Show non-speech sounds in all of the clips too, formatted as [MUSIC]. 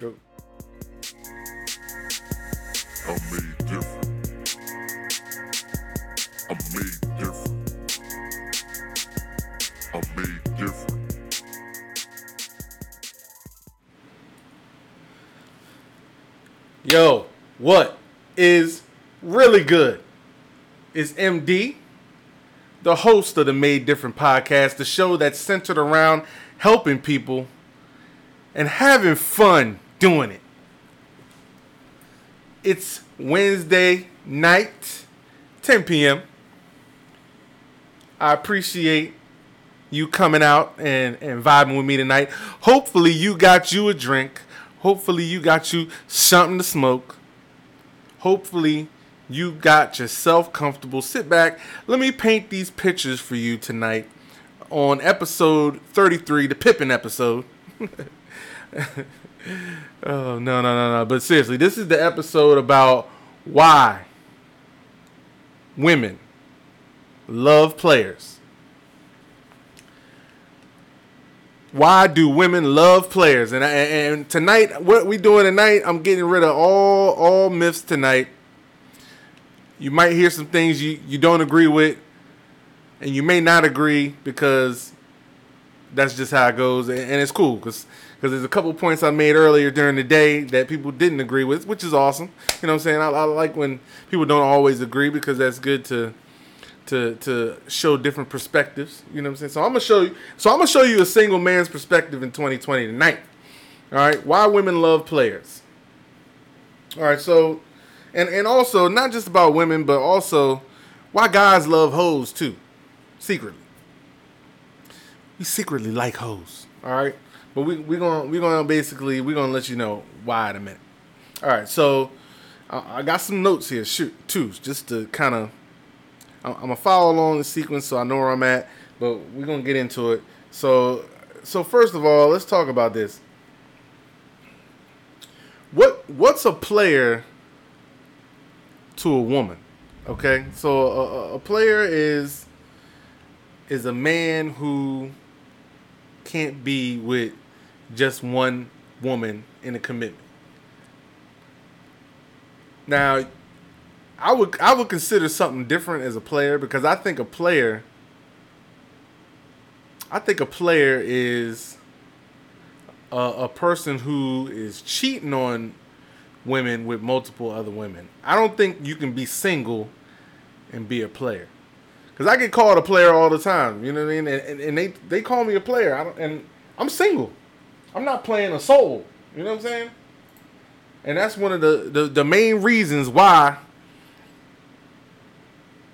Go. I'm made different. I'm made different. I'm made different. Yo, what is really good? Is MD, the host of the Made Different podcast, the show that's centered around helping people and having fun doing it. It's Wednesday night, 10 p.m. I appreciate you coming out and, and vibing with me tonight. Hopefully, you got you a drink. Hopefully, you got you something to smoke. Hopefully, you got yourself comfortable. Sit back. Let me paint these pictures for you tonight on episode 33, the Pippen episode. [LAUGHS] oh, no, no, no, no. But seriously, this is the episode about why women love players. Why do women love players? And and tonight, what we doing tonight? I'm getting rid of all all myths tonight. You might hear some things you you don't agree with, and you may not agree because that's just how it goes, and, and it's cool because because there's a couple points I made earlier during the day that people didn't agree with, which is awesome. You know what I'm saying? I, I like when people don't always agree because that's good to to to show different perspectives. You know what I'm saying? So I'm gonna show you. So I'm gonna show you a single man's perspective in 2020 tonight. All right, why women love players. All right, so and and also not just about women, but also why guys love hoes too, secretly. We secretly like hoes. All right, but we we gonna we gonna basically we gonna let you know why in a minute. All right, so I I got some notes here, shoot, too, just to kind of I'm, gonna follow along the sequence so I know where I'm at, but we're gonna get into it. So, so first of all, let's talk about this. What what's a player to a woman? Okay, so a- a player is is a man who can't be with just one woman in a commitment. Now, I would I would consider something different as a player because I think a player I think a player is a, a person who is cheating on women with multiple other women. I don't think you can be single and be a player. Cause I get called a player all the time, you know what I mean? And, and, and they they call me a player, and I'm single. I'm not playing a soul. You know what I'm saying? And that's one of the, the, the main reasons why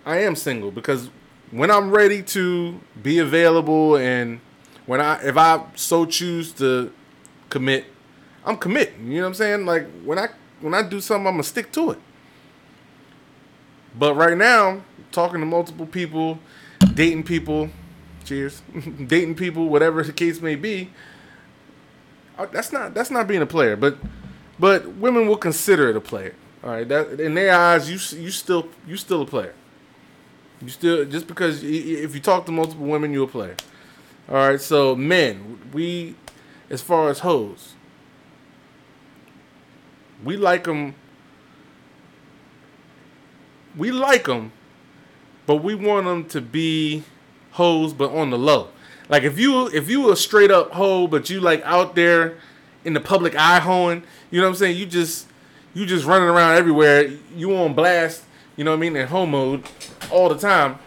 I am single because when I'm ready to be available and when I if I so choose to commit, I'm committing. You know what I'm saying? Like when I when I do something, I'm gonna stick to it. But right now, talking to multiple people, dating people, cheers, [LAUGHS] dating people, whatever the case may be. That's not that's not being a player, but but women will consider it a player. All right, that in their eyes, you you still you still a player. You still just because if you talk to multiple women, you're a player. All right, so men, we as far as hoes, we like them. We like them, but we want them to be hoes, but on the low. Like if you if you a straight up hoe, but you like out there in the public eye hoeing, you know what I'm saying? You just you just running around everywhere. You on blast, you know what I mean, in hoe mode all the time.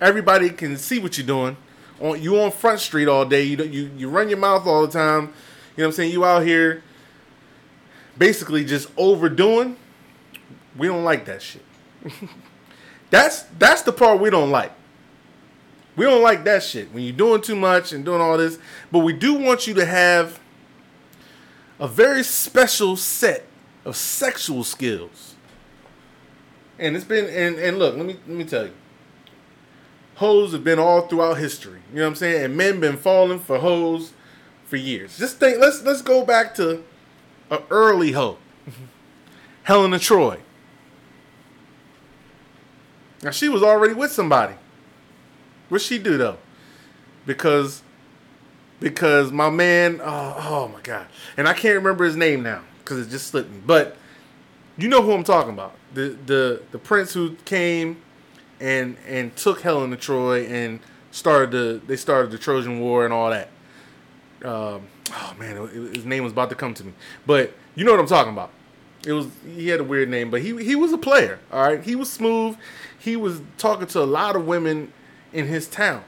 Everybody can see what you're doing. On you on Front Street all day. You you you run your mouth all the time. You know what I'm saying? You out here basically just overdoing. We don't like that shit. [LAUGHS] that's that's the part we don't like. We don't like that shit when you're doing too much and doing all this. But we do want you to have a very special set of sexual skills. And it's been and, and look, let me let me tell you. Hoes have been all throughout history. You know what I'm saying? And men been falling for hoes for years. Just think let's let's go back to a early hoe. [LAUGHS] Helen of Troy. Now she was already with somebody. What'd she do though? Because because my man, oh, oh my god, and I can't remember his name now because it just slipped me. But you know who I'm talking about the the the prince who came and and took Helen of Troy and started the they started the Trojan War and all that. Um, oh man, his name was about to come to me, but you know what I'm talking about. It was he had a weird name, but he he was a player. All right, he was smooth. He was talking to a lot of women in his town.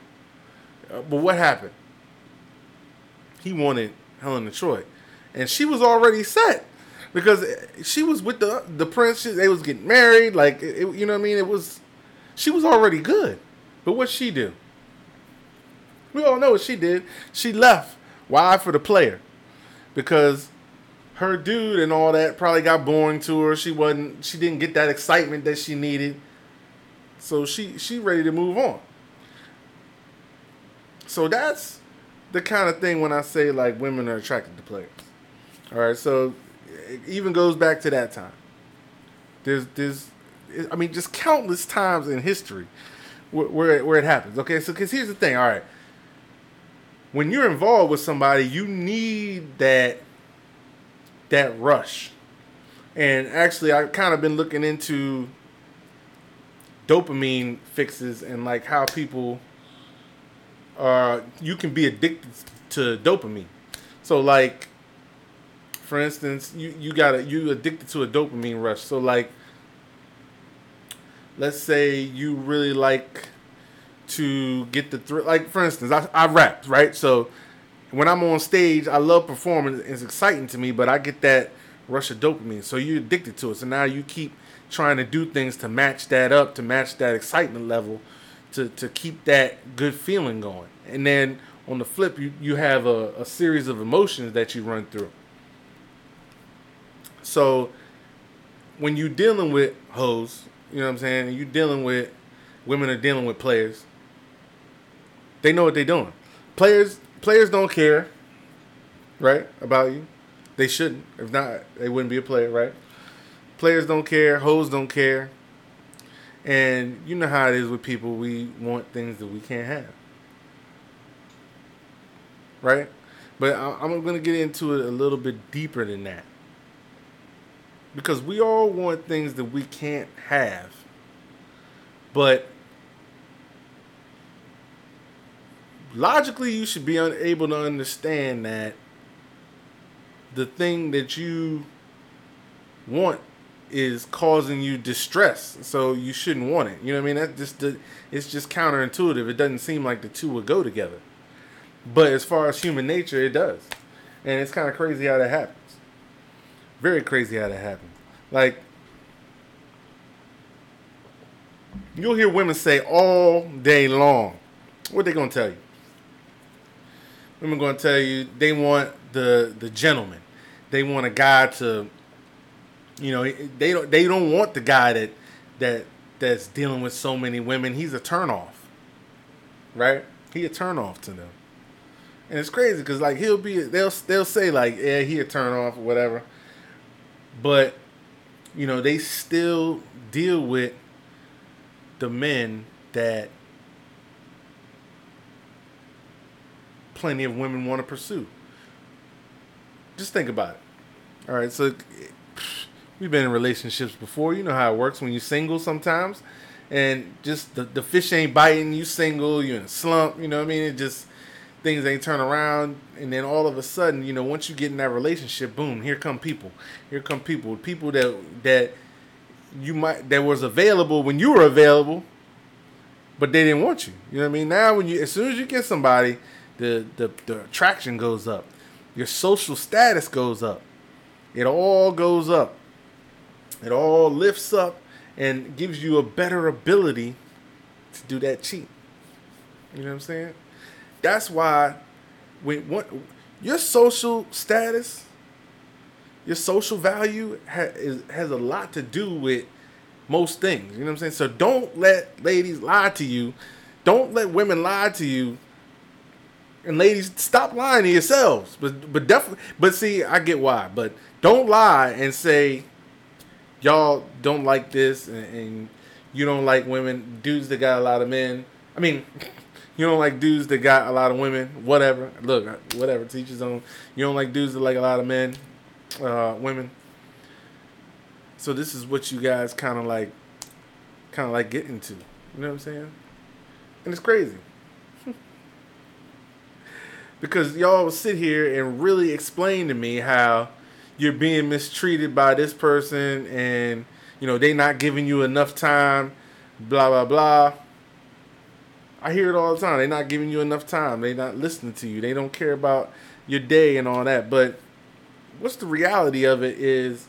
Uh, but what happened? He wanted Helen Troy, and she was already set because she was with the the prince. They was getting married. Like it- you know what I mean? It was she was already good. But what she do? We all know what she did. She left. Why for the player? Because her dude and all that probably got boring to her. She wasn't. She didn't get that excitement that she needed. So she she ready to move on. So that's the kind of thing when I say like women are attracted to players. All right, so it even goes back to that time. There's there's I mean just countless times in history where where it, where it happens. Okay, so because here's the thing. All right, when you're involved with somebody, you need that that rush. And actually, I've kind of been looking into dopamine fixes and like how people are you can be addicted to dopamine. So like for instance, you you got you addicted to a dopamine rush. So like let's say you really like to get the thrill like for instance, I I rap, right? So when I'm on stage, I love performing. It's exciting to me, but I get that rush of dopamine. So you're addicted to it. So now you keep trying to do things to match that up, to match that excitement level, to, to keep that good feeling going. And then on the flip, you, you have a, a series of emotions that you run through. So when you're dealing with hoes, you know what I'm saying, and you're dealing with women are dealing with players, they know what they're doing. Players players don't care, right, about you. They shouldn't. If not, they wouldn't be a player, right? Players don't care, hoes don't care. And you know how it is with people, we want things that we can't have. Right? But I'm going to get into it a little bit deeper than that. Because we all want things that we can't have. But logically, you should be un- able to understand that the thing that you want is causing you distress, so you shouldn't want it. You know what I mean? That just it's just counterintuitive. It doesn't seem like the two would go together, but as far as human nature, it does, and it's kind of crazy how that happens. Very crazy how that happens. Like you'll hear women say all day long, what they gonna tell you? Women gonna tell you they want the the gentleman. They want a guy to, you know, they don't they don't want the guy that that that's dealing with so many women. He's a turnoff, right? He a turnoff to them, and it's crazy because like he'll be they'll they'll say like yeah he a turnoff or whatever, but you know they still deal with the men that plenty of women want to pursue. Just think about it. All right, so we've been in relationships before. You know how it works when you're single sometimes, and just the, the fish ain't biting. You single, you're in a slump. You know what I mean? It just things ain't turn around, and then all of a sudden, you know, once you get in that relationship, boom, here come people. Here come people. People that that you might that was available when you were available, but they didn't want you. You know what I mean? Now when you as soon as you get somebody, the the, the attraction goes up. Your social status goes up. It all goes up. It all lifts up and gives you a better ability to do that cheat. You know what I'm saying? That's why when what your social status, your social value ha, is, has a lot to do with most things. You know what I'm saying? So don't let ladies lie to you. Don't let women lie to you. And ladies, stop lying to yourselves. But but definitely, but see, I get why. But don't lie and say y'all don't like this and, and you don't like women, dudes that got a lot of men. I mean, [LAUGHS] You don't like dudes that got a lot of women. Whatever. Look, whatever. Teach his own. You don't like dudes that like a lot of men, uh, women. So this is what you guys kind of like, kind of like get into. You know what I'm saying? And it's crazy. [LAUGHS] because y'all sit here and really explain to me how you're being mistreated by this person and you know they not giving you enough time blah blah blah. I hear it all the time. They're not giving you enough time. They're not listening to you. They don't care about your day and all that. But what's the reality of it is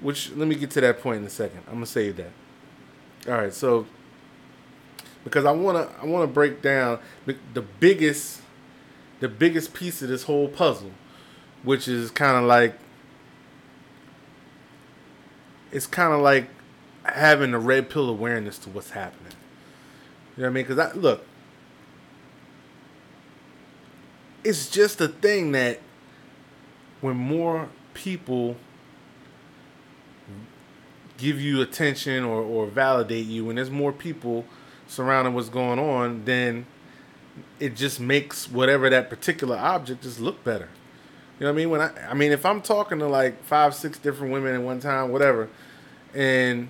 which let me get to that point in a second. I'm gonna save that. All right so because i want to i want to break down the, the biggest the biggest piece of this whole puzzle which is kind of like it's kind of like having a red pill awareness to what's happening. You know what I mean? Because I look, it's just a thing that when more people give you attention or, or validate you, when there's more people surrounding what's going on, then it just makes whatever that particular object just look better. You know what I mean? When I, I mean, if I'm talking to like five, six different women at one time, whatever, and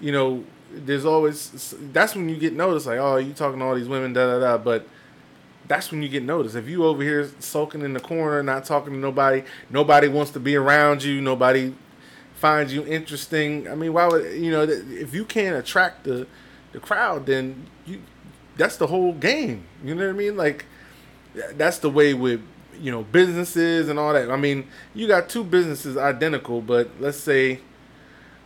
you know, there's always that's when you get noticed. Like, oh, you talking to all these women, da da da. But that's when you get noticed. If you over here sulking in the corner, not talking to nobody, nobody wants to be around you. Nobody finds you interesting. I mean, why would you know? If you can't attract the the crowd, then you that's the whole game. You know what I mean? Like that's the way with you know businesses and all that. I mean, you got two businesses identical, but let's say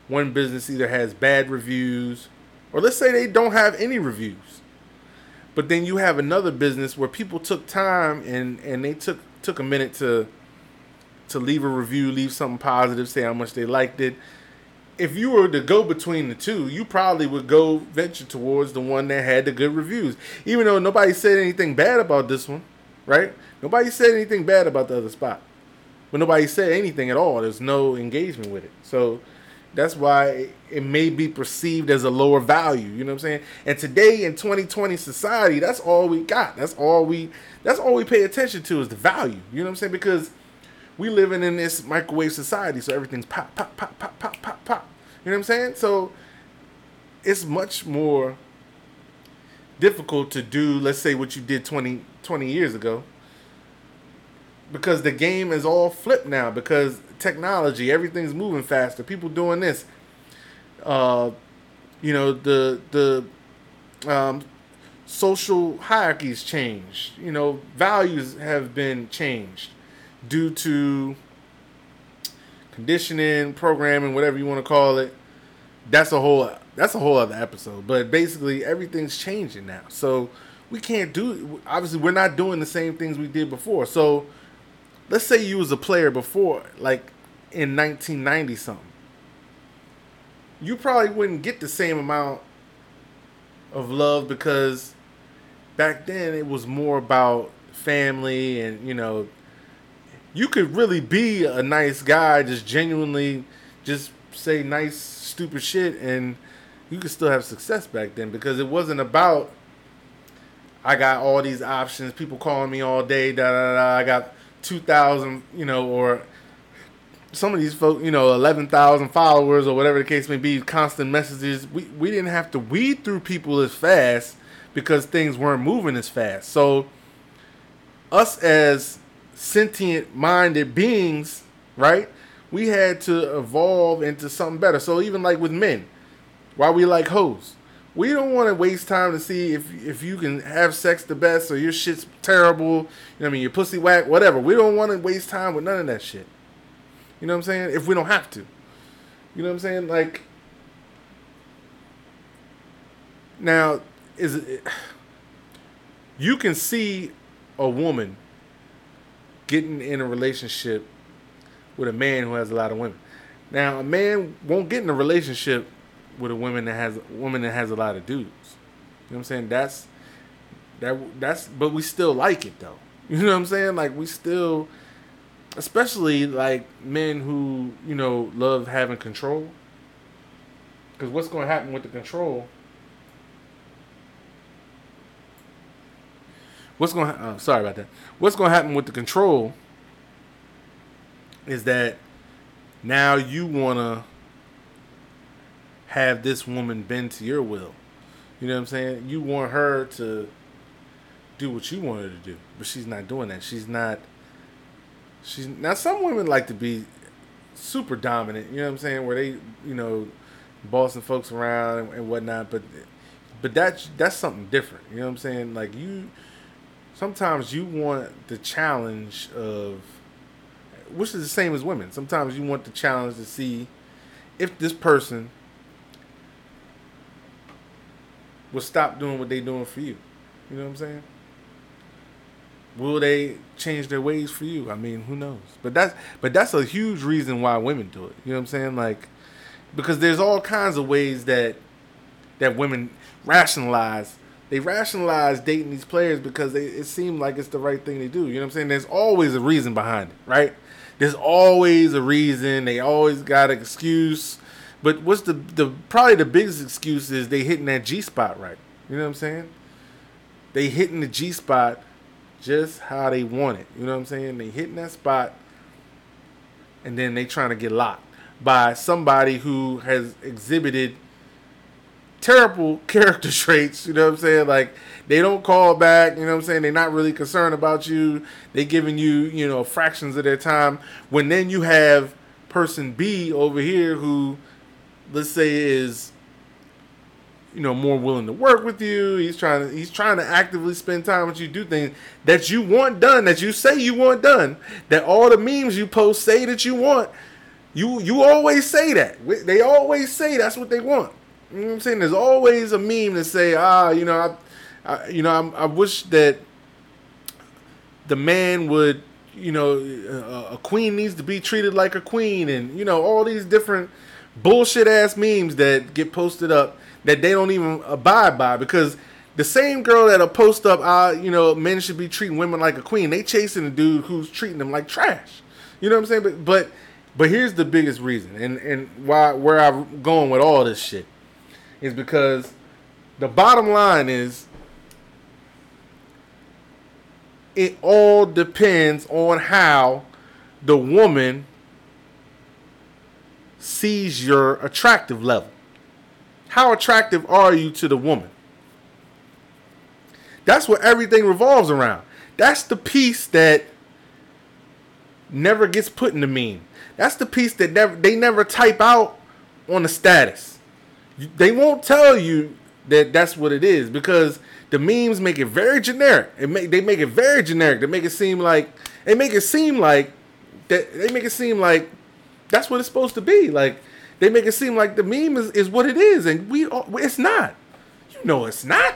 one business either has bad reviews or let's say they don't have any reviews. But then you have another business where people took time and and they took took a minute to to leave a review, leave something positive, say how much they liked it. If you were to go between the two, you probably would go venture towards the one that had the good reviews. Even though nobody said anything bad about this one, right? Nobody said anything bad about the other spot. But nobody said anything at all. There's no engagement with it. So that's why it may be perceived as a lower value. You know what I'm saying? And today in 2020 society, that's all we got. That's all we that's all we pay attention to is the value. You know what I'm saying? Because we living in this microwave society, so everything's pop, pop, pop, pop, pop, pop, pop. You know what I'm saying? So it's much more difficult to do, let's say, what you did 20, 20 years ago. Because the game is all flipped now. Because technology, everything's moving faster. People doing this. Uh, you know the the um, social hierarchies changed. You know values have been changed due to conditioning, programming, whatever you want to call it. That's a whole that's a whole other episode. But basically, everything's changing now. So we can't do. Obviously, we're not doing the same things we did before. So let's say you was a player before, like in 1990 something, you probably wouldn't get the same amount of love because back then it was more about family and you know you could really be a nice guy just genuinely just say nice stupid shit and you could still have success back then because it wasn't about I got all these options, people calling me all day, da da da. I got two thousand, you know, or some of these folks, you know, eleven thousand followers or whatever the case may be, constant messages. We we didn't have to weed through people as fast because things weren't moving as fast. So us as sentient minded beings, right? We had to evolve into something better. So even like with men, why we like hoes. We don't want to waste time to see if if you can have sex the best or your shit's terrible. You know what I mean? Your pussy whack, whatever. We don't want to waste time with none of that shit. You know what I'm saying? If we don't have to. You know what I'm saying? Like now is it you can see a woman getting in a relationship with a man who has a lot of women. Now, a man won't get in a relationship with a woman that has a woman that has a lot of dudes. You know what I'm saying? That's that that's but we still like it though. [LAUGHS] You know what I'm saying? Like we still especially like men who, you know, love having control. Cuz what's going to happen with the control what's going to uh, sorry about that. What's going to happen with the control is that now you want to have this woman bend to your will. You know what I'm saying? You want her to do what you want her to do, but she's not doing that. She's not. She's now. Some women like to be super dominant. You know what I'm saying? Where they, you know, bossing folks around and, and whatnot. But, but that's that's something different. You know what I'm saying? Like you, sometimes you want the challenge of, which is the same as women. Sometimes you want the challenge to see if this person will stop doing what they're doing for you. You know what I'm saying? Will they change their ways for you? I mean, who knows? But that's but that's a huge reason why women do it. You know what I'm saying? Like because there's all kinds of ways that that women rationalize. They rationalize dating these players because they, it seems like it's the right thing to do. You know what I'm saying? There's always a reason behind it, right? There's always a reason. They always got an excuse. But what's the the probably the biggest excuse is they hitting that G spot right. You know what I'm saying? They hitting the G spot just how they want it. You know what I'm saying? They hitting that spot and then they trying to get locked by somebody who has exhibited terrible [LAUGHS] character traits, you know what I'm saying? Like they don't call back, you know what I'm saying? They're not really concerned about you. They're giving you, you know, fractions of their time. When then you have person B over here who let's say is you know more willing to work with you. He's trying to he's trying to actively spend time with you, do things that you want done, that you say you want done, that all the memes you post say that you want. You you always say that. They always say that's what they want. You know what I'm saying? There's always a meme that say, ah, you know, I, I you know, I, I wish that the man would, you know, a, a queen needs to be treated like a queen, and you know, all these different bullshit ass memes that get posted up that they don't even abide by because the same girl that'll post up, uh, you know, men should be treating women like a queen. They chasing a dude who's treating them like trash. You know what I'm saying? But but but here's the biggest reason, and and why where I'm going with all this shit is because the bottom line is it all depends on how the woman sees your attractive level. How attractive are you to the woman? That's what everything revolves around. That's the piece that never gets put in the meme. That's the piece that never they never type out on the status. They won't tell you that that's what it is because the memes make it very generic. It make they make it very generic. They make it seem like they make it seem like that they make it seem like that's what it's supposed to be. Like they make it seem like the meme is, is what it is, and we it's not. You know it's not.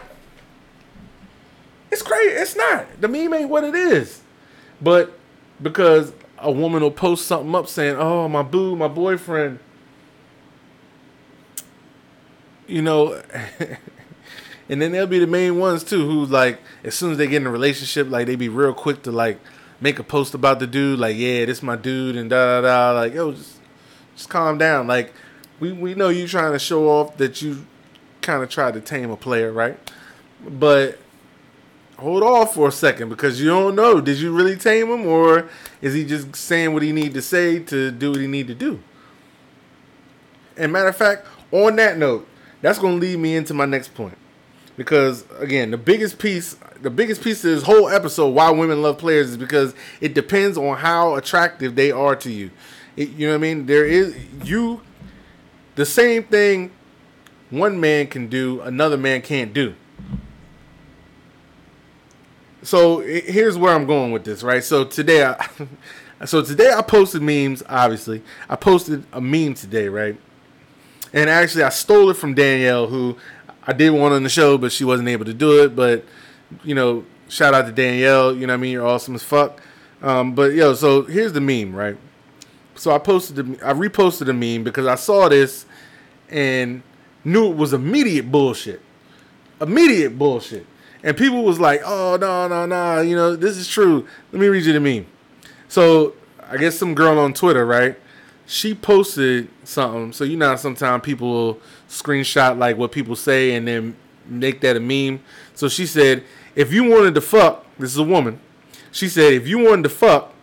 It's crazy. It's not. The meme ain't what it is. But because a woman will post something up saying, "Oh, my boo, my boyfriend," you know, [LAUGHS] and then they'll be the main ones too, who like, as soon as they get in a relationship, like they be real quick to like make a post about the dude, like, yeah, this my dude, and da da da. Like, yo, just just calm down. Like, we we know you trying to show off that you kind of tried to tame a player, right? But hold off for a second because you don't know. Did you really tame him, or is he just saying what he need to say to do what he need to do? And matter of fact, on that note, that's going to lead me into my next point because again, the biggest piece, the biggest piece of this whole episode, why women love players, is because it depends on how attractive they are to you. It, you know what I mean? There is you, the same thing one man can do, another man can't do. So here's where I'm going with this, right? So today, I, [LAUGHS] so today I posted memes. Obviously, I posted a meme today, right? And actually, I stole it from Danielle, who I did one on the show, but she wasn't able to do it. But you know, shout out to Danielle. You know I mean? You're awesome as fuck. Um, but yo, so here's the meme, right? So I posted, the, I reposted the meme because I saw this and knew it was immediate bullshit, immediate bullshit. And people was like, "Oh no, no, no! You know this is true." Let me read you the meme. So I guess some girl on Twitter, right? She posted something. So you know, sometimes people will screenshot like what people say and then make that a meme. So she said, if you wanted to fuck, this is a woman. She said, if you wanted to fuck,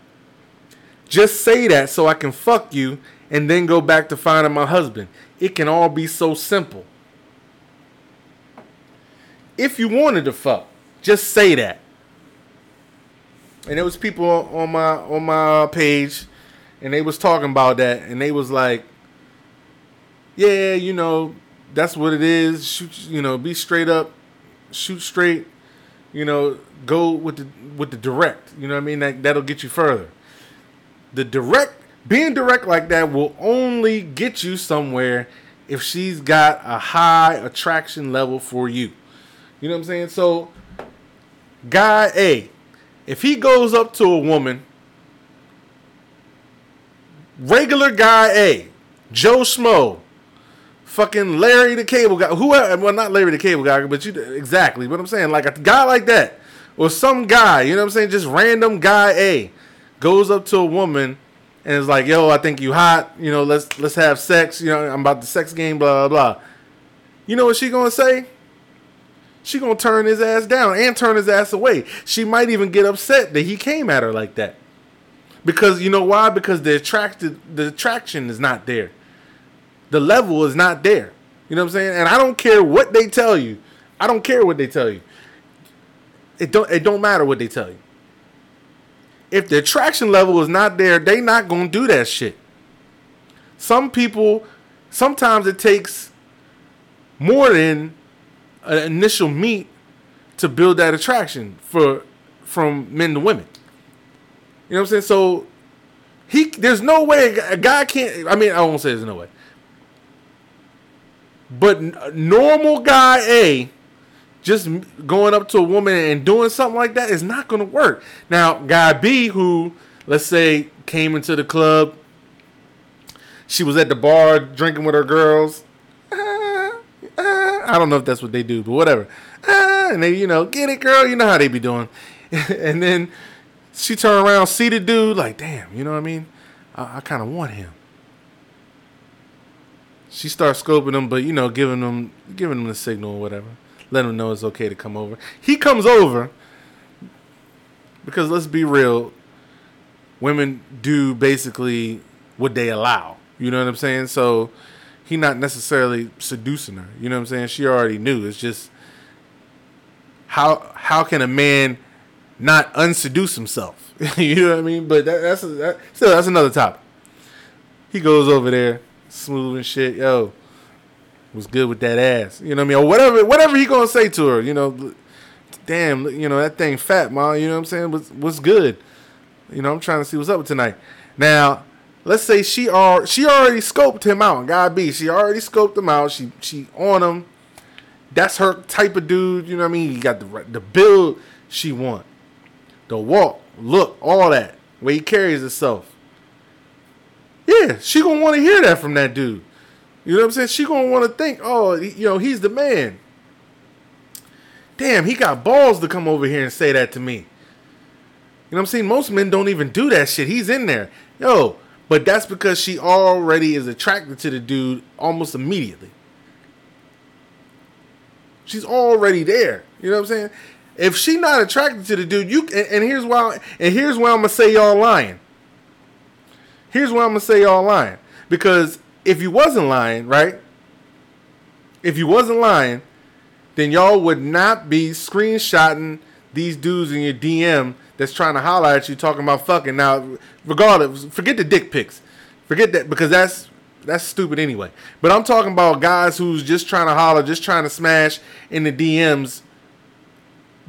just say that so I can fuck you and then go back to finding my husband. It can all be so simple. If you wanted to fuck, just say that. And there was people on my on my page and they was talking about that and they was like yeah, you know, that's what it is. Shoot, you know, be straight up, shoot straight. You know, go with the with the direct. You know what I mean? That that'll get you further. The direct, being direct like that will only get you somewhere if she's got a high attraction level for you. You know what I'm saying? So, guy A, if he goes up to a woman, regular guy A, Joe Schmo, fucking Larry the Cable Guy, whoever, well, not Larry the Cable Guy, but you exactly what I'm saying. Like a guy like that, or some guy, you know what I'm saying? Just random guy A goes up to a woman and is like, "Yo, I think you hot. You know, let's let's have sex. You know, I'm about the sex game. Blah blah blah." You know what she gonna say? She gonna turn his ass down and turn his ass away. She might even get upset that he came at her like that. Because you know why? Because the attracted the attraction is not there. The level is not there. You know what I'm saying? And I don't care what they tell you. I don't care what they tell you. It don't it don't matter what they tell you. If the attraction level is not there, they not gonna do that shit. Some people sometimes it takes more than an initial meet to build that attraction for from men to women. You know what I'm saying? So he there's no way a guy can't I mean I won't say there's no way. But normal guy A just going up to a woman and doing something like that is not going to work. Now, guy B who let's say came into the club she was at the bar drinking with her girls. [LAUGHS] I don't know if that's what they do, but whatever. [LAUGHS] and they, you know, get it, girl. You know how they be doing. [LAUGHS] and then she turned around, see the dude, like, damn, you know what I mean? I, I kind of want him. She starts scoping him, but you know, giving him, giving him the signal or whatever, letting him know it's okay to come over. He comes over because let's be real, women do basically what they allow. You know what I'm saying? So he not necessarily seducing her. You know what I'm saying? She already knew. It's just how how can a man not unseduce himself? [LAUGHS] you know what I mean? But that, that's that, still that's another topic. He goes over there, smooth and shit. Yo, was good with that ass. You know what I mean? Or whatever whatever he gonna say to her. You know, damn, you know that thing fat, mom. You know what I'm saying? Was was good. You know, I'm trying to see what's up with tonight. Now, let's say she are she already scoped him out. God be, she already scoped him out. She she on him. That's her type of dude. You know what I mean? He got the the build she want, the walk, look, all that. Way he carries himself. Yeah, she gonna want to hear that from that dude. You know what I'm saying? She gonna want to think, oh, you know, he's the man. Damn, he got balls to come over here and say that to me. You know what I'm saying? Most men don't even do that shit. He's in there. Yo, but that's because she already is attracted to the dude almost immediately. She's already there. You know what I'm saying? If she not attracted to the dude, you and, and here's why and here's why I'm gonna say y'all lying. Here's why I'm gonna say y'all lying. Because if you wasn't lying, right? If you wasn't lying, then y'all would not be screenshotting these dudes in your DM that's trying to holler at you talking about fucking. Now, regardless, forget the dick pics. Forget that because that's that's stupid anyway. But I'm talking about guys who's just trying to holler, just trying to smash in the DMs.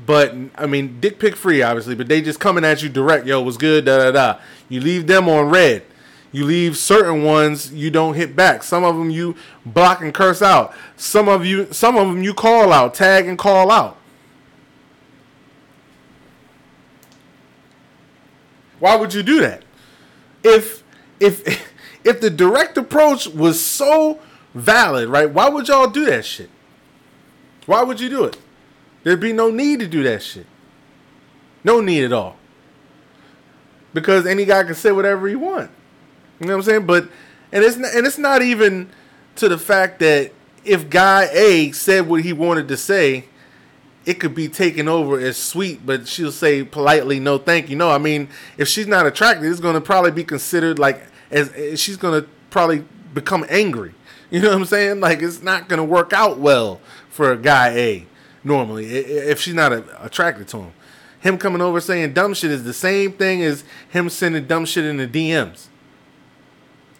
But I mean, dick pic free, obviously. But they just coming at you direct. Yo, what's good? Da da da. You leave them on read. You leave certain ones you don't hit back. Some of them you block and curse out. Some of you, some of them you call out, tag and call out. Why would you do that? If if if the direct approach was so valid, right? Why would y'all do that shit? Why would you do it? There'd be no need to do that shit. No need at all. Because any guy can say whatever he want. You know what I'm saying? But and it's not, and it's not even to the fact that if guy A said what he wanted to say it could be taken over as sweet, but she'll say politely, "No, thank you." No, I mean, if she's not attracted, it's going to probably be considered like as, as she's going to probably become angry. You know what I'm saying? Like it's not going to work out well for guy A normally if she's not attracted to him. Him coming over saying dumb shit is the same thing as him sending dumb shit in the DMs.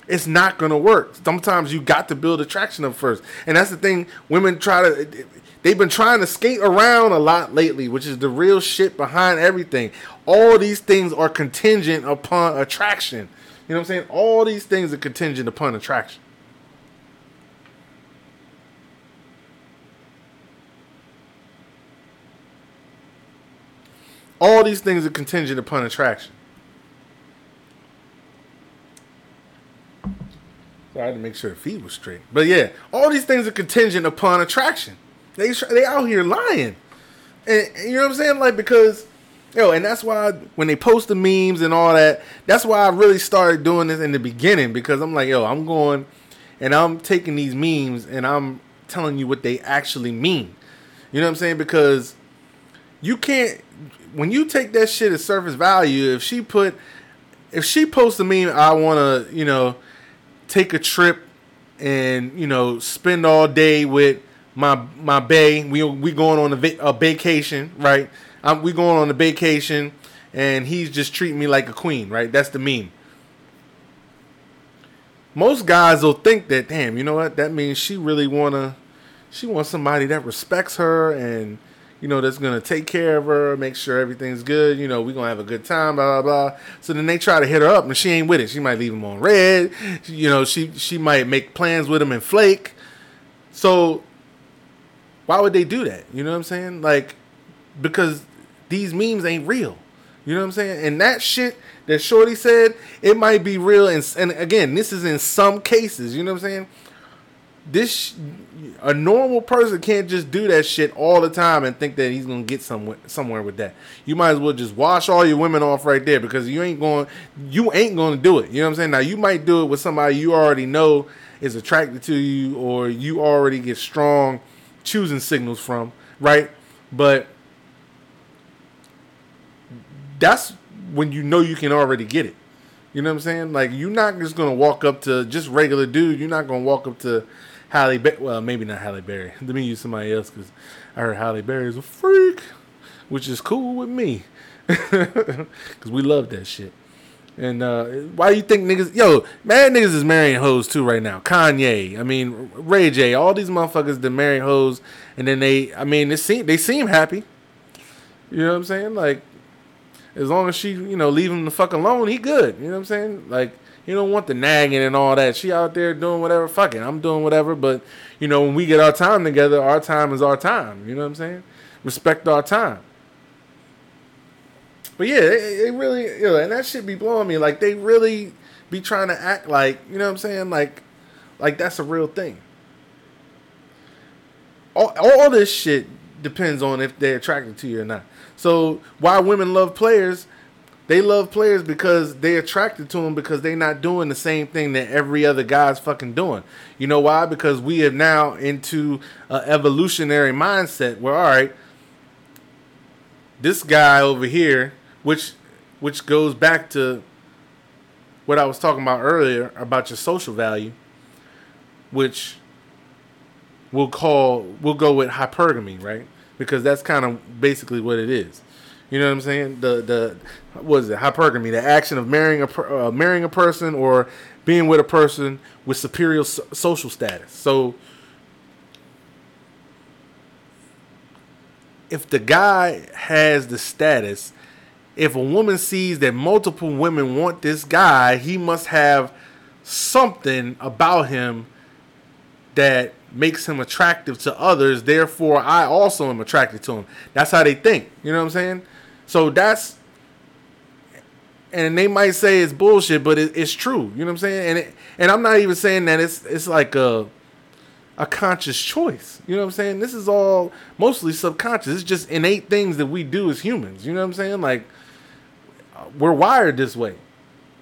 It's not gonna work. Sometimes you got to build attraction up first, and that's the thing. Women try to They've been trying to skate around a lot lately, which is the real shit behind everything. All these things are contingent upon attraction. You know what I'm saying? All these things are contingent upon attraction. All these things are contingent upon attraction. So I had to make sure the feet was straight. But yeah, all these things are contingent upon attraction. They they out here lying, and, and you know what I'm saying? Like because yo, and that's why when they post the memes and all that, that's why I really started doing this in the beginning because I'm like, yo, I'm going and I'm taking these memes and I'm telling you what they actually mean. You know what I'm saying? Because you can't when you take that shit at surface value. If she put if she posts a meme, I want to you know take a trip and you know spend all day with my my bay. We we going on a, va- a vacation, right? I'm, we going on a vacation, and he's just treating me like a queen, right? That's the meme. Most guys will think that, damn, you know what? That means she really wanna, she wants somebody that respects her and, you know, that's gonna take care of her, make sure everything's good. You know, we gonna have a good time, blah blah blah. So then they try to hit her up, and she ain't with it. She might leave him on read. You know, she she might make plans with him and flake. So why would they do that? You know what I'm saying? Like, because these memes ain't real. You know what I'm saying? And that shit that Shorty said, it might be real. And, and again, this is in some cases. You know what I'm saying? This a normal person can't just do that shit all the time and think that he's gonna get somewhere somewhere with that. You might as well just wash all your women off right there because you ain't going you ain't gonna do it. You know what I'm saying? Now you might do it with somebody you already know is attracted to you or you already get strong choosing signals from, right? But that's when you know you can already get it. You know what I'm saying? Like you're not just gonna walk up to just regular dude. You're not gonna walk up to Halle. Ba- well, maybe not Halle Berry. [LAUGHS] Let me use somebody else because I heard Halle Berry is a freak, which is cool with me [LAUGHS] because we love that shit. And uh, why do you think niggas, yo, mad niggas is marrying hoes too right now. Kanye, I mean Ray J, all these motherfuckers that marry hoes, and then they, I mean, they seem they seem happy. You know what I'm saying? Like, as long as she, you know, leave him the fuck alone, he good. You know what I'm saying? Like, you don't want the nagging and all that. She out there doing whatever. Fucking, I'm doing whatever. But you know, when we get our time together, our time is our time. You know what I'm saying? Respect our time. But yeah, they, they really, you know, and that shit be blowing me. Like they really be trying to act like, you know what I'm saying? Like, like that's a real thing. All, all this shit depends on if they're attracted to you or not. So why women love players? They love players because they're attracted to them because they're not doing the same thing that every other guy's fucking doing. You know why? Because we are now into an evolutionary mindset where all right, this guy over here which which goes back to what I was talking about earlier about your social value, which we'll call we'll go with hypergamy, right? Because that's kind of basically what it is. You know what I'm saying? The the what is it? Hypergamy, the action of marrying a uh, marrying a person or being with a person with superior so- social status. So if the guy has the status if a woman sees that multiple women want this guy, he must have something about him that makes him attractive to others. Therefore, I also am attracted to him. That's how they think. You know what I'm saying? So that's, and they might say it's bullshit, but it, it's true. You know what I'm saying? And it, and I'm not even saying that it's it's like a a conscious choice. You know what I'm saying? This is all mostly subconscious. It's just innate things that we do as humans. You know what I'm saying? Like we're wired this way.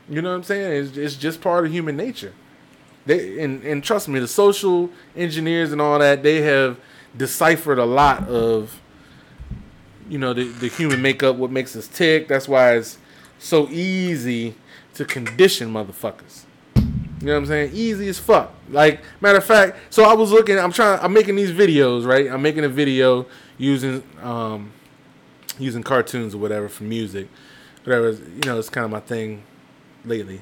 You know what I'm saying? It's, it's just part of human nature. They and, and trust me, the social engineers and all that they have deciphered a lot of you know the, the human makeup, what makes us tick. That's why it's so easy to condition motherfuckers. You know what I'm saying? Easy as fuck. Like matter of fact, so I was looking. I'm trying. I'm making these videos, right? I'm making a video using um, using cartoons or whatever for music, whatever. You know, it's kind of my thing lately.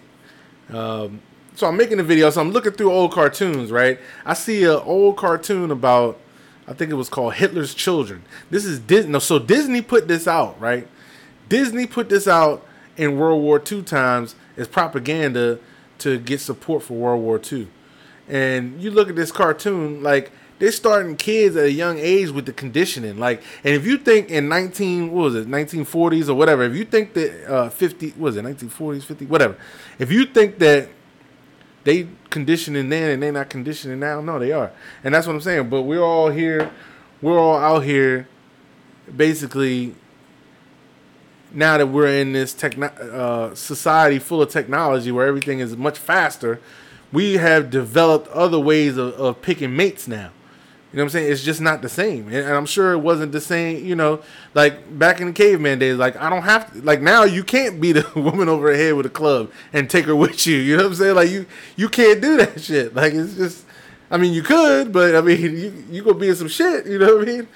Um, so I'm making a video. So I'm looking through old cartoons, right? I see an old cartoon about, I think it was called Hitler's Children. This is Disney. So Disney put this out, right? Disney put this out in World War II times as propaganda to get support for World War II. And you look at this cartoon, like they're starting kids at a young age with the conditioning. Like, and if you think in 19, what was it, 1940s or whatever, if you think that uh, 50, what was it, 1940s, 50, whatever, if you think that they conditioning then and they not conditioning now, no, they are. And that's what I'm saying. But we're all here, we're all out here basically now that we're in this techno- uh, society full of technology where everything is much faster, we have developed other ways of, of picking mates now. You know what I'm saying? It's just not the same. And, I'm sure it wasn't the same, you know, like back in the caveman days, like I don't have to like now you can't beat a [LAUGHS] woman over her head with a club and take her with you. You know what I'm saying? Like you you can't do that shit. Like it's just I mean you could, but I mean you you gonna be in some shit, you know what I mean?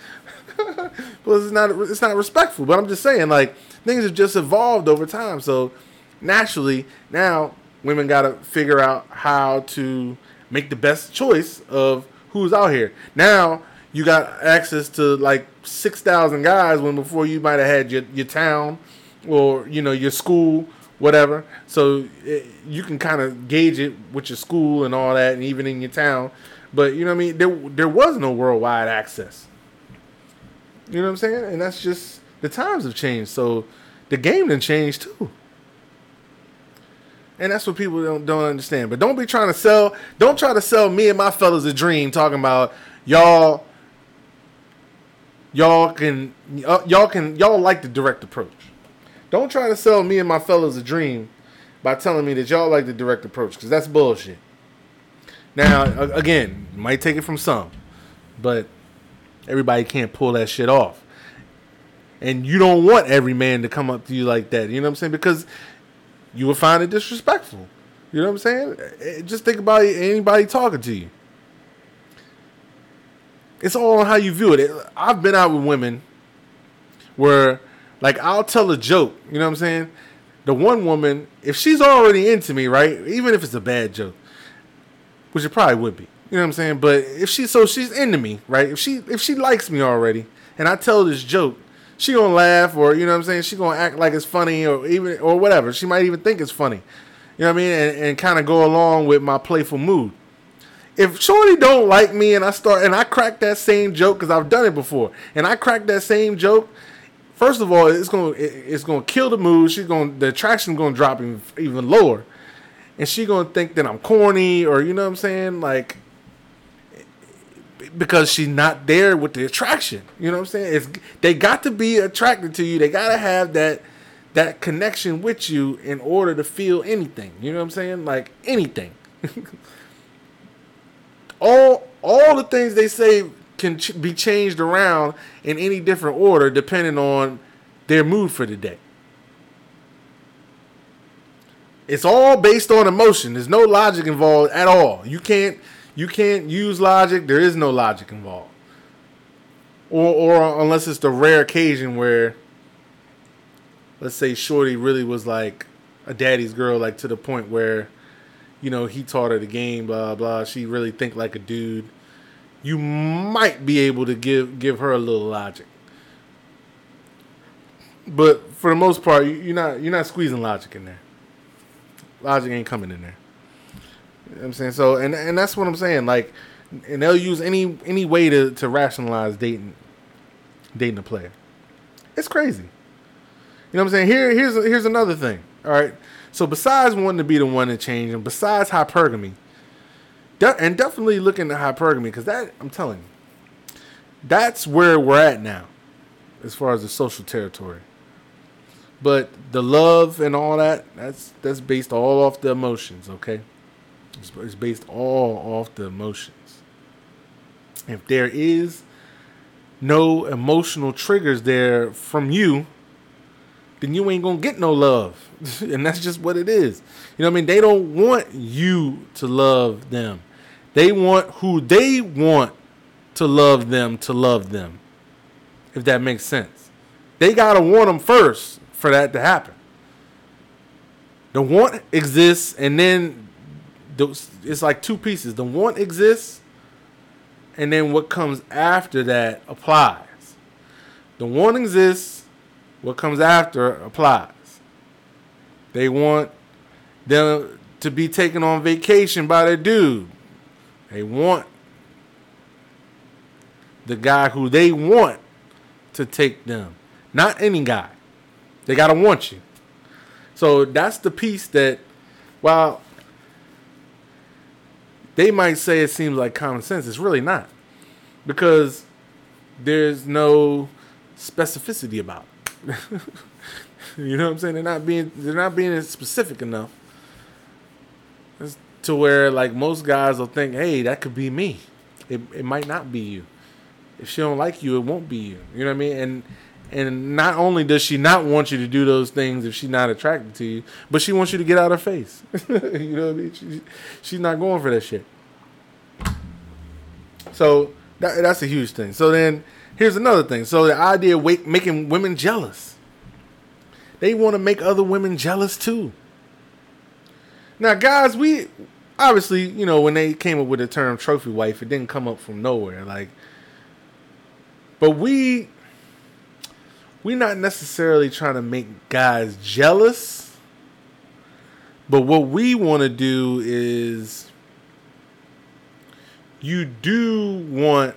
[LAUGHS] well it's not it's not respectful. But I'm just saying, like, things have just evolved over time. So naturally now women gotta figure out how to make the best choice of who's out here. Now you got access to like six thousand guys when before you might have had your your town or you know your school whatever. So it, you can kind of gauge it with your school and all that, and even in your town. But you know what I mean? There there was no worldwide access. You know what I'm saying? And that's just the times have changed. So the game then changed too. And that's what people don't don't understand. But don't be trying to sell. Don't try to sell me and my fellas a dream talking about y'all. Y'all can uh, y'all can y'all like the direct approach. Don't try to sell me and my fellas a dream by telling me that y'all like the direct approach because that's bullshit. Now again, might take it from some, but everybody can't pull that shit off. And you don't want every man to come up to you like that. You know what I'm saying? Because you would find it disrespectful. You know what I'm saying? Eh, Just think about anybody talking to you. It's all on how you view it. I've been out with women where, like, I'll tell a joke. You know what I'm saying? The one woman, if she's already into me, right? Even if it's a bad joke, which it probably would be. You know what I'm saying? But if she, so she's into me, right? If she, if she likes me already, and I tell this joke, she gonna laugh, or you know what I'm saying? She gonna act like it's funny, or even, or whatever. She might even think it's funny. You know what I mean? And, and kind of go along with my playful mood. If Shorty don't like me, and I start, and I crack that same joke because I've done it before, and I crack that same joke. First of all, it's gonna, it- it's gonna kill the mood. She's gonna, the attraction gonna drop even, even lower, and she gonna think that I'm corny, or you know what I'm saying, like because she's not there with the attraction. You know what I'm saying? It's they got to be attracted to you. They got to have that that connection with you in order to feel anything. You know what I'm saying? Like anything. [LAUGHS] all all the things they say can ch- be changed around in any different order depending on their mood for the day. It's all based on emotion. There's no logic involved at all. You can't you can't use logic. There is no logic involved. Or or unless it's the rare occasion where let's say Shorty really was like a daddy's girl, like to the point where, you know, he taught her the game, blah blah. She really think like a dude. You might be able to give give her a little logic. But for the most part, you- you're not you're not squeezing logic in there. Logic ain't coming in there. Know what I'm saying? So and and that's what I'm saying. Like and they'll use any any way to, to rationalize dating dating a player. It's crazy. You know what I'm saying? Here here's here's another thing. All right. So besides wanting to be the one to change, and besides hypergamy, de- and definitely looking at hypergamy, because that I'm telling you, that's where we're at now, as far as the social territory. But the love and all that, that's that's based all off the emotions, okay? It's, based all off the emotions. If there is no emotional triggers there from you, then you ain't gonna get no love. [LAUGHS] and that's just what it is. You know what I mean? They don't want you to love them. They want who they want to love them to love them. If that makes sense. They gotta want them first for that to happen. The want exists, and then it's like two pieces. The want exists, and then what comes after that applies. The want exists, what comes after applies. They want them to be taken on vacation by their dude. They want the guy who they want to take them, not any guy. They gotta want you. So that's the piece that, while they might say it seems like common sense, it's really not, because there's no specificity about it. [LAUGHS] you know what I'm saying? They're not being they're not being specific enough to where like most guys will think, hey, that could be me. It it might not be you. If she don't like you, it won't be you. You know what I mean? And and not only does she not want you to do those things if she's not attracted to you, but she wants you to get out of her face. [LAUGHS] you know what I mean? She, she's not going for that shit. So that, that's a huge thing. So then here's another thing. So the idea of making women jealous. They want to make other women jealous too. Now, guys, we obviously, you know, when they came up with the term trophy wife, it didn't come up from nowhere. Like, but we we're not necessarily trying to make guys jealous. But what we want to do is you do want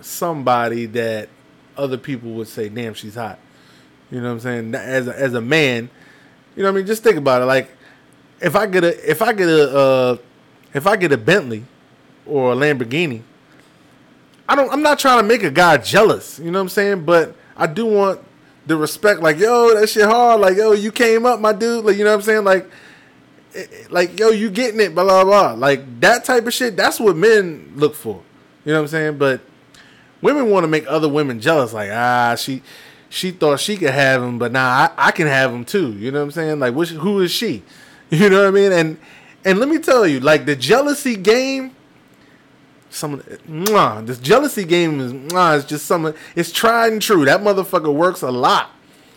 somebody that other people would say, "Damn, she's hot." You know what I'm saying? As a, as a man, you know what I mean. Just think about it. Like, if I get a if I get a uh, if I get a Bentley or a Lamborghini, I don't. I'm not trying to make a guy jealous. You know what I'm saying? But I do want the respect. Like, yo, that shit hard. Like, yo, you came up, my dude. Like, you know what I'm saying? Like, like, yo, you getting it? Blah blah blah. Like that type of shit. That's what men look for. You know what I'm saying? But women want to make other women jealous. Like, ah, she she thought she could have him, but now nah, I, I can have him too. You know what I'm saying? Like, which, who is she? [LAUGHS] You know what I mean? And and let me tell you, like the jealousy game, some of the, this jealousy game is it's just some it's tried and true. That motherfucker works a lot.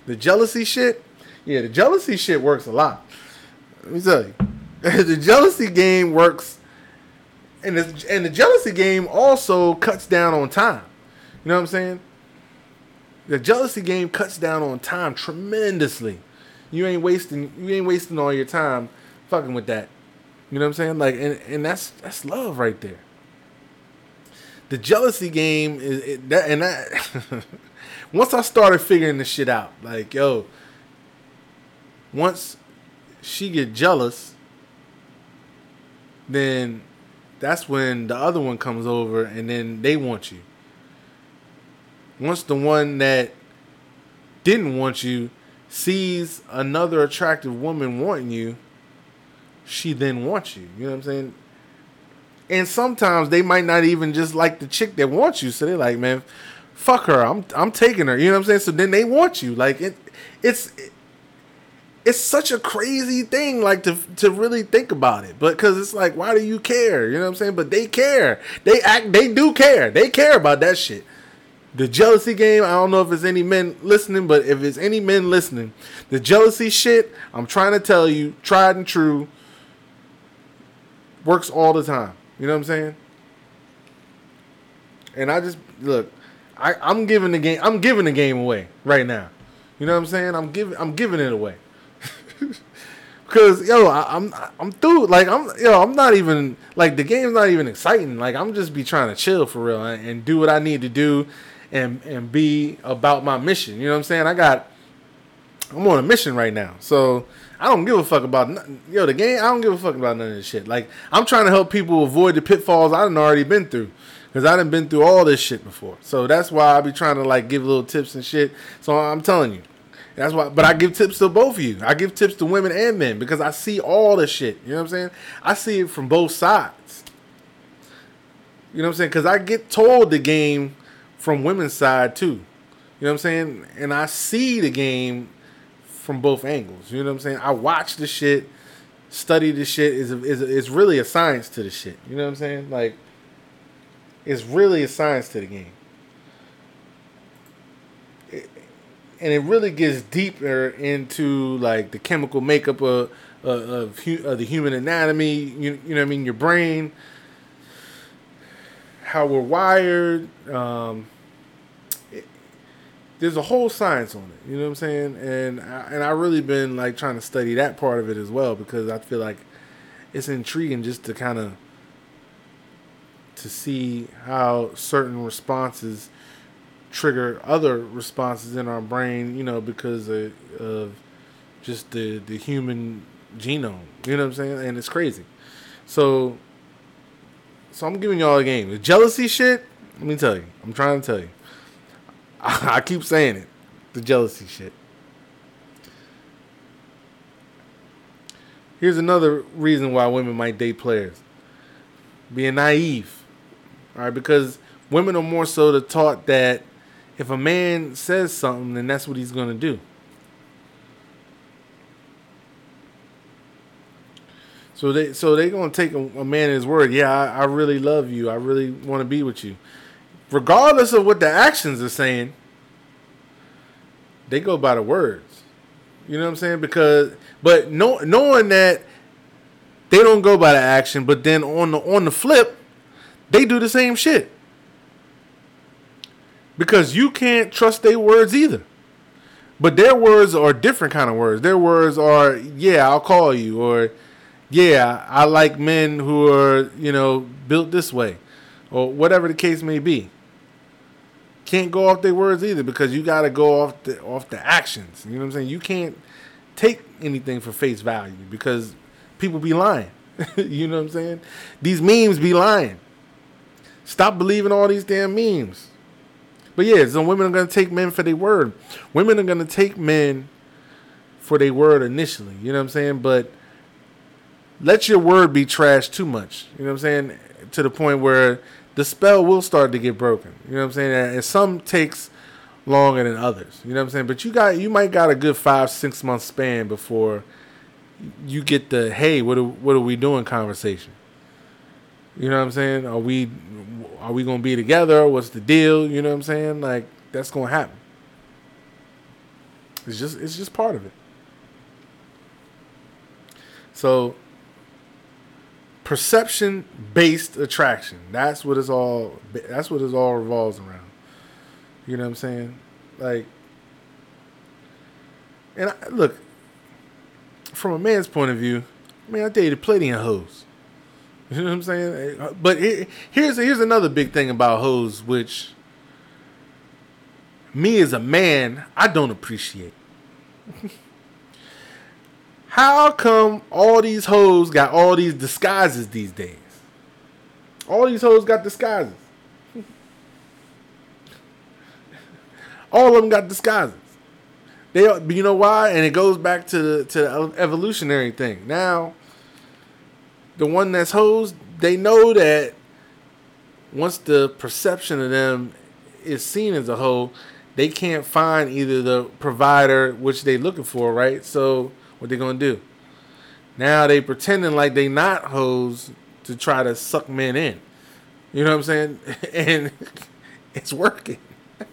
The jealousy shit, yeah, the jealousy shit works a lot. Let me tell you, [LAUGHS] the jealousy game works, and the, and the jealousy game also cuts down on time. You know what I'm saying? The jealousy game cuts down on time tremendously. You ain't wasting you ain't wasting all your time fucking with that. You know what I'm saying? Like and, and that's that's love right there. The jealousy game is it, that and that [LAUGHS] once I started figuring this shit out, like yo, once she get jealous, then that's when the other one comes over and then they want you. Once the one that didn't want you sees another attractive woman wanting you, she then wants you. You know what I'm saying? And sometimes they might not even just like the chick that wants you. So they're like, man, fuck her. I'm I'm taking her. You know what I'm saying? So then they want you. Like it it's it's such a crazy thing like to to really think about it. But cuz it's like why do you care? You know what I'm saying? But they care. They act they do care. They care about that shit the jealousy game. I don't know if it's any men listening, but if it's any men listening, the jealousy shit, I'm trying to tell you, tried and true, works all the time. You know what I'm saying? And I just look, I, I'm giving the game. I'm giving the game away right now. You know what I'm saying? I'm giving. I'm giving it away. [LAUGHS] Cause yo, I, am I'm, I'm through. Like I'm yo, I'm not even like the game's not even exciting. Like I'm just be trying to chill for real and, and do what I need to do and and be about my mission. You know what I'm saying? I got I'm on a mission right now. So I don't give a fuck about nothing. Yo, the game, I don't give a fuck about none of this shit. Like, I'm trying to help people avoid the pitfalls I done already been through. Because I done been through all this shit before. So that's why I be trying to, like, give little tips and shit. So I'm telling you. That's why, but I give tips to both of you. I give tips to women and men because I see all the shit. You know what I'm saying? I see it from both sides. You know what I'm saying? Because I get told the game from women's side too. You know what I'm saying? And I see the game from both angles. You know what I'm saying? I watch the shit, study the shit. Is is is really a science to the shit. You know what I'm saying? Like, it's really a science to the game. It, and it really gets deeper into like the chemical makeup of of, of, the human anatomy. You, you know what I mean? Your brain, how we're wired. Um, there's a whole science on it. You know what I'm saying? And I, and I really been like trying to study that part of it as well because I feel like it's intriguing just to kind of to see how certain responses trigger other responses in our brain. You know because of, of just the the human genome. You know what I'm saying? And it's crazy. So so I'm giving y'all a game. The jealousy shit, let me tell you. I'm trying to tell you. I, keep saying it. The jealousy shit. Here's another reason why women might date players. Being naive. All right, because women are more so taught that if a man says something, then that's what he's going to do. So they so they're gonna take a, a man at his word. Yeah, I, I really love you. I really want to be with you, regardless of what the actions are saying. They go by the words. You know what I'm saying? Because but no, knowing that they don't go by the action, but then on the on the flip, they do the same shit. Because you can't trust their words either. But their words are different kind of words. Their words are, yeah, I'll call you, or yeah, I like men who are, you know, built this way, or whatever the case may be. Can't go off their words either because you got to go off the off the actions. You know what I'm saying? You can't take anything for face value because people be lying. [LAUGHS] you know what I'm saying? These memes be lying. Stop believing all these damn memes. But yeah, so women are gonna take men for their word. Women are gonna take men for their word initially. You know what I'm saying? But let your word be trashed too much. You know what I'm saying? To the point where the spell will start to get broken. You know what I'm saying? And some takes longer than others. You know what I'm saying? But you got you might got a good five six month span before you get the hey what are, what are we doing conversation. You know what I'm saying? Are we are we gonna be together? What's the deal? You know what I'm saying? Like that's gonna happen. It's just it's just part of it. So perception based attraction. That's what it's all that's what it's all revolves around. You know what I'm saying? Like and I, look, from a man's point of view, I mean, I dated plenty of hoes. You know what I'm saying? But here, here's here's another big thing about hoes, which me as a man, I don't appreciate. [LAUGHS] How come all these hoes got all these disguises these days? All these hoes got disguises. [LAUGHS] all of them got disguises. They, you know why? And it goes back to the to the evolutionary thing. Now, the one that's hoes, they know that once the perception of them is seen as a hoe, they can't find either the provider which they're looking for, right? So what they gonna do? Now they pretending like they not hoes to try to suck men in. You know what I'm saying? [LAUGHS] And [LAUGHS] it's working. [LAUGHS]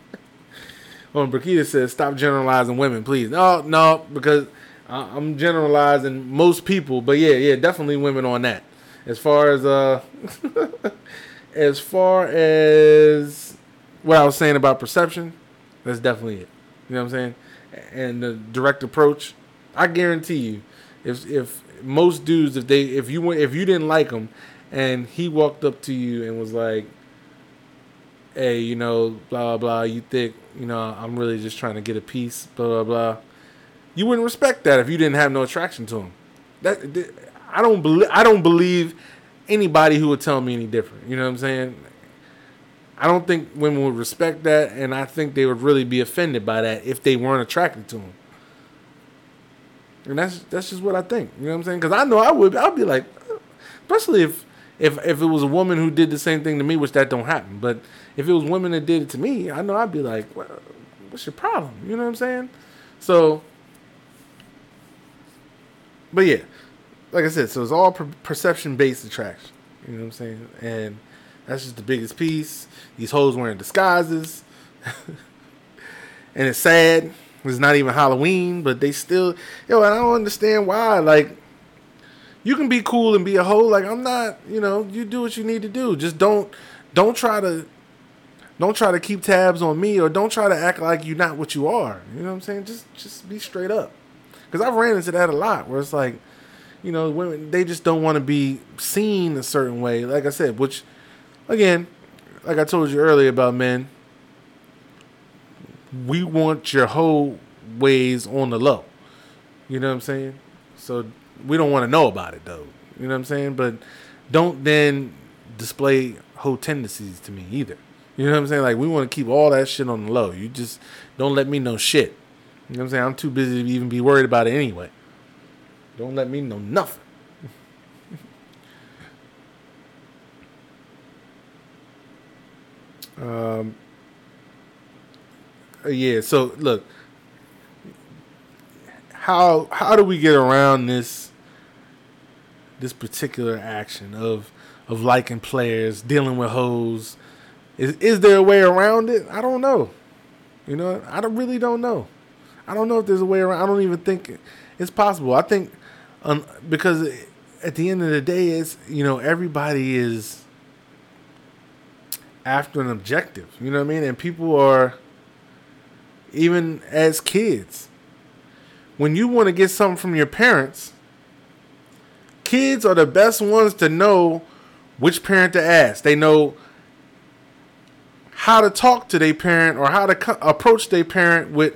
Well, Brakita says, "Stop generalizing women, please." No, no, because I'm generalizing most people, but yeah, yeah, definitely women on that. As far as uh, as far as what I was saying about perception, that's definitely it. You know what I'm saying? And the direct approach, I guarantee you, if if most dudes, if they if you went if you didn't like him, and he walked up to you and was like, "Hey, you know, blah blah blah, you think you know I'm really just trying to get a piece, blah blah blah," you wouldn't respect that if you didn't have no attraction to him. That th- I don't believe I don't believe anybody who would tell me any different. You know what I'm saying? I don't think women would respect that, and I think they would really be offended by that if they weren't attracted to him. And that's that's just what I think. You know what I'm saying? Because I know I would. I'd be like, especially if if if it was a woman who did the same thing to me, which that don't happen, but if it was women that did it to me, I know I'd be like, well, what's your problem? You know what I'm saying? So, but yeah, like I said, so it's all per- perception based attraction. You know what I'm saying? And that's just the biggest piece. These hoes wearing disguises. [LAUGHS] and it's sad. It's not even Halloween, but they still yo, I don't understand why. Like you can be cool and be a hoe. Like I'm not, you know, you do what you need to do. Just don't don't try to don't try to keep tabs on me or don't try to act like you're not what you are. You know what I'm saying? Just just be straight up. Cuz I've ran into that a lot where it's like, you know, women they just don't want to be seen a certain way. Like I said, which again, like I told you earlier about men, we want your whole ways on the low. You know what I'm saying? So we don't want to know about it though. You know what I'm saying? But don't then display whole tendencies to me either. You know what I'm saying? Like we want to keep all that shit on the low. You just don't let me know shit. You know what I'm saying? I'm too busy to even be worried about it anyway. Don't let me know nothing. [LAUGHS] um yeah, so look, how how do we get around this this particular action of of liking players, dealing with hoes? Is is there a way around it? I don't know. You know, I don't, really don't know. I don't know if there's a way around. I don't even think it's possible. I think um, because at the end of the day, it's you know everybody is after an objective. You know what I mean? And people are even as kids. When you want to get something from your parents, kids are the best ones to know which parent to ask. They know how to talk to their parent or how to co- approach their parent with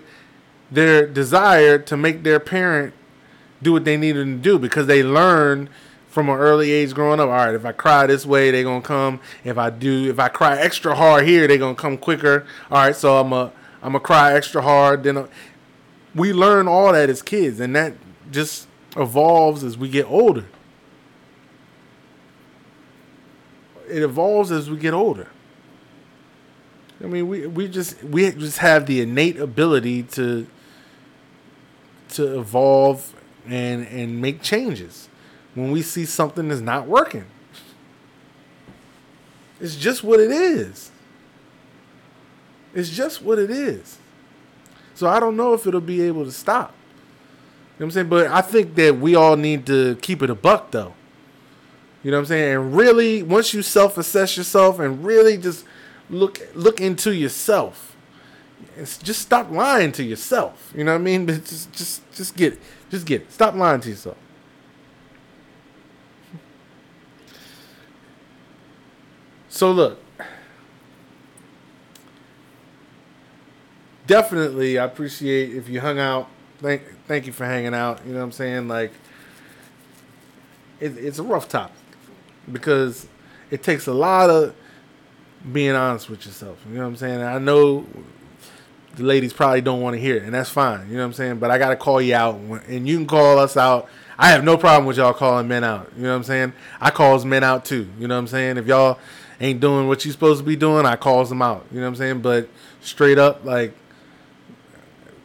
their desire to make their parent do what they needed to do because they learn from an early age growing up. All right, if I cry this way, they're gonna come. If I do, if I cry extra hard here, they're gonna come quicker. All right, so I'm a I'm gonna cry extra hard. Then uh, we learn all that as kids, and that just evolves as we get older. It evolves as we get older. I mean, we we just we just have the innate ability to to evolve and and make changes when we see something that's not working. It's just what it is. It's just what it is. So I don't know if it'll be able to stop. You know what I'm saying? But I think that we all need to keep it a buck though. You know what I'm saying? And really, once you self-assess yourself and really just look look into yourself, it's just stop lying to yourself. You know what I mean? But [LAUGHS] just just just get it. Just get it. Stop lying to yourself. So look, definitely I appreciate if you hung out. Thank thank you for hanging out. You know what I'm saying? Like it, it's a rough topic because it takes a lot of being honest with yourself. You know what I'm saying? I know the ladies probably don't want to hear it, and that's fine. You know what I'm saying? But I got to call you out, and you can call us out. I have no problem with y'all calling men out. You know what I'm saying? I calls men out too. You know what I'm saying? If y'all ain't doing what you supposed to be doing, I calls them out. You know what I'm saying? But straight up, like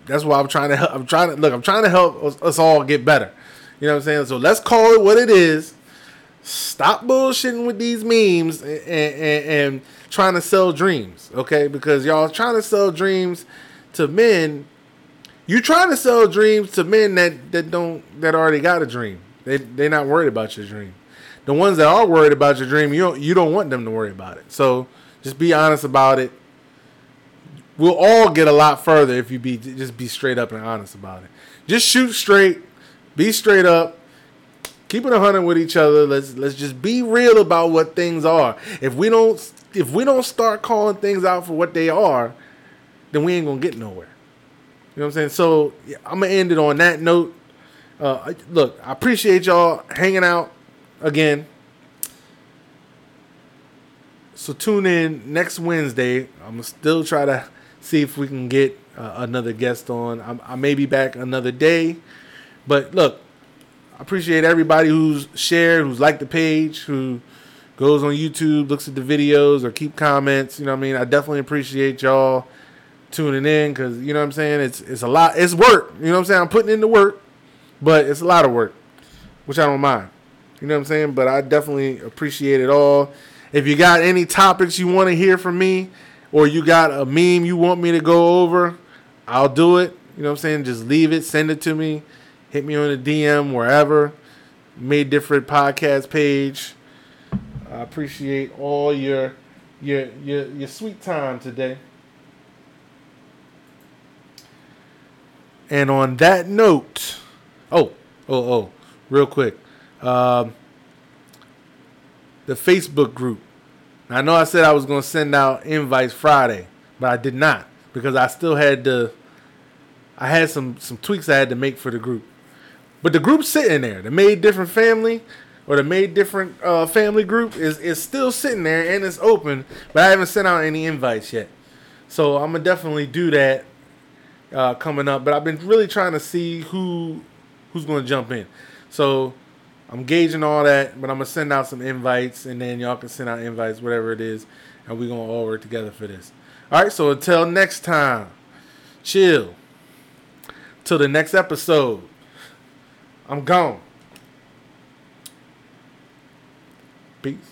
that's why I'm trying to help. I'm trying to look. I'm trying to help us, us all get better. You know what I'm saying? So let's call it what it is. Stop bullshitting with these memes and, and, and trying to sell dreams, okay? Because y'all trying to sell dreams to men. You trying to sell dreams to men that, that don't that already got a dream. They they're not worried about your dream. The ones that are worried about your dream, you don't you don't want them to worry about it. So just be honest about it we'll all get a lot further if you be just be straight up and honest about it. Just shoot straight, be straight up, keep it hundred with each other. Let's let's just be real about what things are. If we don't if we don't start calling things out for what they are, then we ain't gonna get nowhere. You know what I'm saying? So yeah, I'm gonna end it on that note. Uh, look, I appreciate y'all hanging out again. So tune in next Wednesday. I'm gonna still try to see if we can get uh, another guest on. I, I may be back another day, but look, I appreciate everybody who's shared, who's liked the page, who goes on YouTube, looks at the videos, or keep comments. You know what I mean? I definitely appreciate y'all tuning in because you know what I'm saying. It's it's a lot. It's work. You know what I'm saying. I'm putting in the work, but it's a lot of work, which I don't mind. You know what I'm saying? But I definitely appreciate it all. If you got any topics you want to hear from me, or you got a meme you want me to go over, I'll do it. You know what I'm saying? Just leave it, send it to me, hit me on the DM wherever. Made different podcast page. I appreciate all your your your your sweet time today. And on that note, oh oh oh, real quick, um, the Facebook group. I know I said I was going to send out invites Friday, but I did not because I still had to. I had some some tweaks I had to make for the group, but the group's sitting there. The made different family or the made different uh, family group is is still sitting there and it's open, but I haven't sent out any invites yet. So I'm gonna definitely do that uh, coming up. But I've been really trying to see who who's gonna jump in. So I'm gauging all that, but I'm gonna send out some invites, and then y'all can send out invites, whatever it is, and we're gonna all work together for this. All right. So until next time, chill. Till the next episode. I'm gone. Peace.